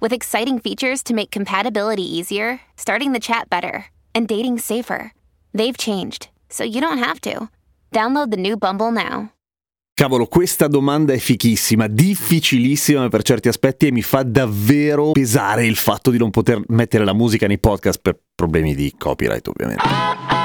with exciting features to make compatibility easier, starting the chat better, and dating safer. They've changed, so you don't have to. Download the new Bumble now. Cavolo, questa domanda è fichissima, difficilissima per certi aspetti e mi fa davvero pesare il fatto di non poter mettere la musica nei podcast per problemi di copyright, ovviamente.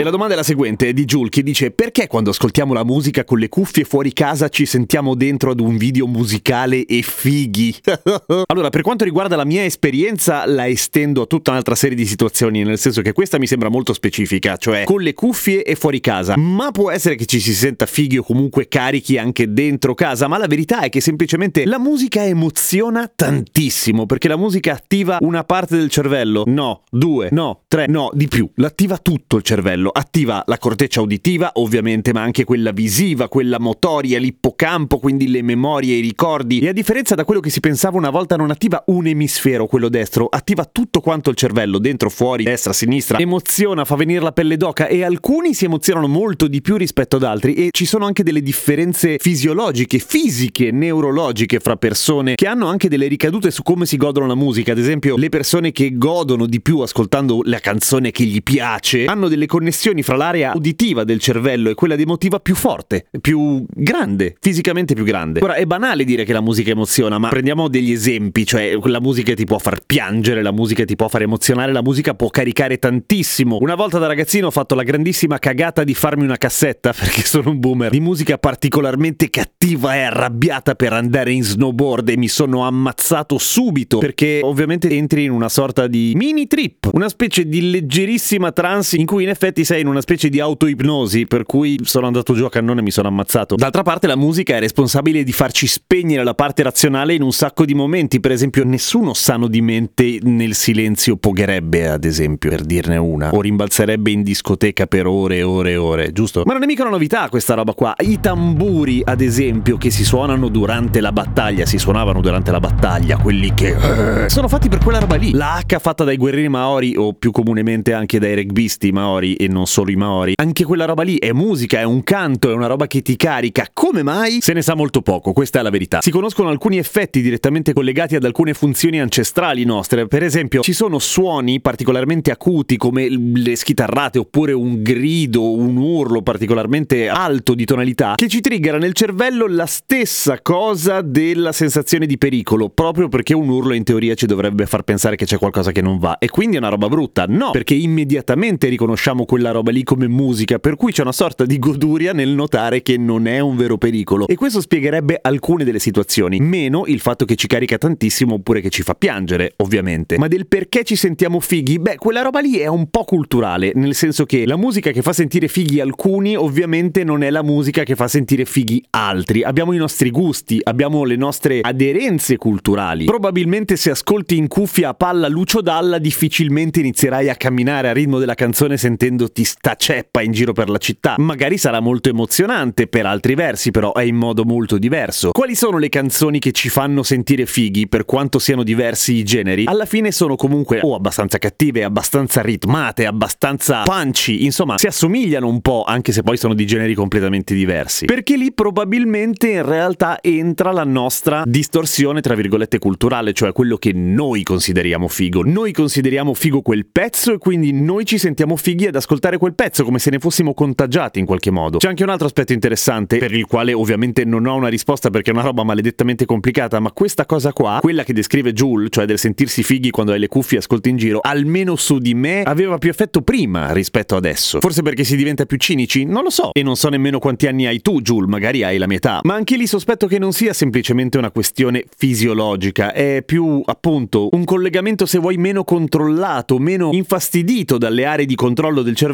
E la domanda è la seguente, è di Jul che dice perché quando ascoltiamo la musica con le cuffie fuori casa ci sentiamo dentro ad un video musicale e fighi? allora, per quanto riguarda la mia esperienza, la estendo a tutta un'altra serie di situazioni, nel senso che questa mi sembra molto specifica, cioè con le cuffie e fuori casa. Ma può essere che ci si senta fighi o comunque carichi anche dentro casa, ma la verità è che semplicemente la musica emoziona tantissimo, perché la musica attiva una parte del cervello. No, due, no, tre, no, di più. L'attiva tutto il cervello attiva la corteccia uditiva, ovviamente, ma anche quella visiva, quella motoria, l'ippocampo, quindi le memorie, i ricordi. E a differenza da quello che si pensava una volta, non attiva un emisfero, quello destro, attiva tutto quanto il cervello, dentro, fuori, destra, sinistra. Emoziona, fa venire la pelle d'oca e alcuni si emozionano molto di più rispetto ad altri e ci sono anche delle differenze fisiologiche, fisiche, neurologiche fra persone che hanno anche delle ricadute su come si godono la musica. Ad esempio, le persone che godono di più ascoltando la canzone che gli piace hanno delle connessioni connessioni fra l'area uditiva del cervello e quella emotiva più forte, più grande, fisicamente più grande. Ora è banale dire che la musica emoziona, ma prendiamo degli esempi, cioè la musica ti può far piangere, la musica ti può far emozionare, la musica può caricare tantissimo. Una volta da ragazzino ho fatto la grandissima cagata di farmi una cassetta, perché sono un boomer, di musica particolarmente cattiva e arrabbiata per andare in snowboard e mi sono ammazzato subito, perché ovviamente entri in una sorta di mini trip, una specie di leggerissima trance in cui in effetti sei in una specie di autoipnosi, per cui sono andato giù a cannone e mi sono ammazzato. D'altra parte la musica è responsabile di farci spegnere la parte razionale in un sacco di momenti, per esempio nessuno sano di mente nel silenzio pogherebbe, ad esempio, per dirne una, o rimbalzerebbe in discoteca per ore e ore e ore, giusto? Ma non è mica una novità questa roba qua. I tamburi, ad esempio, che si suonano durante la battaglia, si suonavano durante la battaglia, quelli che... Eh, sono fatti per quella roba lì. La H fatta dai guerrieri maori, o più comunemente anche dai rugbisti maori e non non solo i Maori. Anche quella roba lì è musica, è un canto, è una roba che ti carica. Come mai? Se ne sa molto poco, questa è la verità. Si conoscono alcuni effetti direttamente collegati ad alcune funzioni ancestrali nostre. Per esempio, ci sono suoni particolarmente acuti come le schitarrate oppure un grido, un urlo particolarmente alto di tonalità che ci triggera nel cervello la stessa cosa della sensazione di pericolo, proprio perché un urlo in teoria ci dovrebbe far pensare che c'è qualcosa che non va. E quindi è una roba brutta. No, perché immediatamente riconosciamo quella quella roba lì come musica, per cui c'è una sorta di goduria nel notare che non è un vero pericolo. E questo spiegherebbe alcune delle situazioni, meno il fatto che ci carica tantissimo oppure che ci fa piangere, ovviamente. Ma del perché ci sentiamo fighi? Beh, quella roba lì è un po' culturale, nel senso che la musica che fa sentire fighi alcuni ovviamente non è la musica che fa sentire fighi altri. Abbiamo i nostri gusti, abbiamo le nostre aderenze culturali. Probabilmente se ascolti in cuffia a palla Lucio Dalla difficilmente inizierai a camminare a ritmo della canzone sentendoti sta ceppa in giro per la città. Magari sarà molto emozionante per altri versi, però è in modo molto diverso. Quali sono le canzoni che ci fanno sentire fighi, per quanto siano diversi i generi? Alla fine sono comunque o abbastanza cattive, abbastanza ritmate, abbastanza punchy, insomma, si assomigliano un po', anche se poi sono di generi completamente diversi. Perché lì probabilmente in realtà entra la nostra distorsione, tra virgolette, culturale, cioè quello che noi consideriamo figo. Noi consideriamo figo quel pezzo e quindi noi ci sentiamo fighi ad ascoltare ascoltare quel pezzo come se ne fossimo contagiati in qualche modo. C'è anche un altro aspetto interessante, per il quale ovviamente non ho una risposta perché è una roba maledettamente complicata, ma questa cosa qua, quella che descrive Jules, cioè del sentirsi fighi quando hai le cuffie e ascolti in giro, almeno su di me aveva più effetto prima rispetto adesso. Forse perché si diventa più cinici? Non lo so. E non so nemmeno quanti anni hai tu, Jules, magari hai la mia età. Ma anche lì sospetto che non sia semplicemente una questione fisiologica, è più appunto un collegamento se vuoi meno controllato, meno infastidito dalle aree di controllo del cervello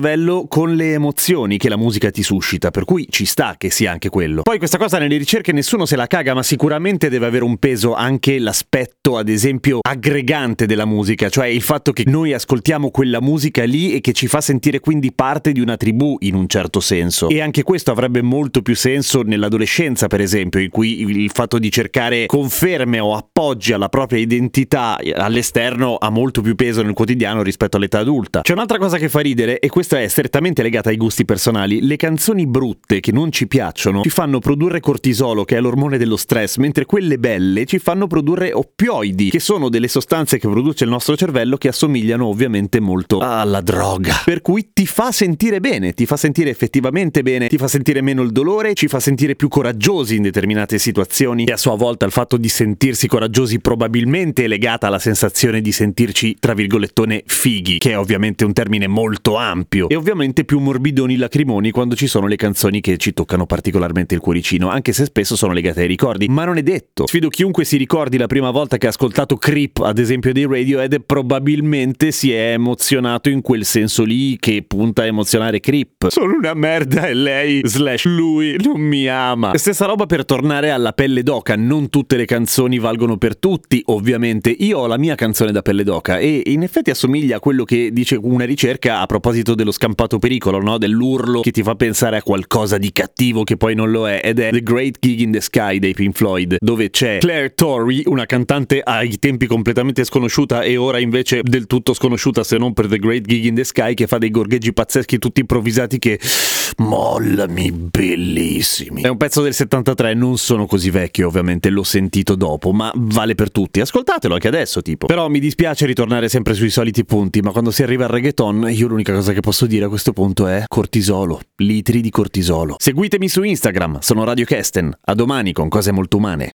con le emozioni che la musica ti suscita, per cui ci sta che sia anche quello. Poi questa cosa nelle ricerche nessuno se la caga, ma sicuramente deve avere un peso anche l'aspetto, ad esempio, aggregante della musica, cioè il fatto che noi ascoltiamo quella musica lì e che ci fa sentire quindi parte di una tribù in un certo senso. E anche questo avrebbe molto più senso nell'adolescenza, per esempio, in cui il fatto di cercare conferme o appoggi alla propria identità all'esterno ha molto più peso nel quotidiano rispetto all'età adulta. C'è un'altra cosa che fa ridere, e questa è strettamente legata ai gusti personali. Le canzoni brutte che non ci piacciono ci fanno produrre cortisolo, che è l'ormone dello stress, mentre quelle belle ci fanno produrre oppioidi, che sono delle sostanze che produce il nostro cervello che assomigliano ovviamente molto alla droga. Per cui ti fa sentire bene, ti fa sentire effettivamente bene, ti fa sentire meno il dolore, ci fa sentire più coraggiosi in determinate situazioni e a sua volta il fatto di sentirsi coraggiosi probabilmente è legata alla sensazione di sentirci, tra virgolettone, fighi, che è ovviamente un termine molto ampio, e ovviamente più morbidoni lacrimoni quando ci sono le canzoni che ci toccano particolarmente il cuoricino, anche se spesso sono legate ai ricordi, ma non è detto. Sfido chiunque si ricordi la prima volta che ha ascoltato Creep, ad esempio dei Radiohead, probabilmente si è emozionato in quel senso lì che punta a emozionare Creep. Sono una merda e lei, slash lui, non mi ama. Stessa roba per tornare alla pelle d'oca, non tutte le canzoni valgono per tutti, ovviamente. Io ho la mia canzone da pelle d'oca e in effetti assomiglia a quello che dice una ricerca a proposito dello scampato pericolo, no? Dell'urlo che ti fa pensare a qualcosa di cattivo che poi non lo è, ed è The Great Gig in the Sky dei Pink Floyd, dove c'è Claire Torrey, una cantante ai tempi completamente sconosciuta e ora invece del tutto sconosciuta se non per The Great Gig in the Sky, che fa dei gorgheggi pazzeschi tutti improvvisati che mollami bellissimi. È un pezzo del 73, non sono così vecchio ovviamente, l'ho sentito dopo, ma vale per tutti. Ascoltatelo anche adesso, tipo. Però mi dispiace ritornare sempre sui soliti punti, ma quando si arriva al reggaeton, io l'unica cosa che posso dire a questo punto è cortisolo, litri di cortisolo. Seguitemi su Instagram, sono Radio Kesten. A domani con cose molto umane.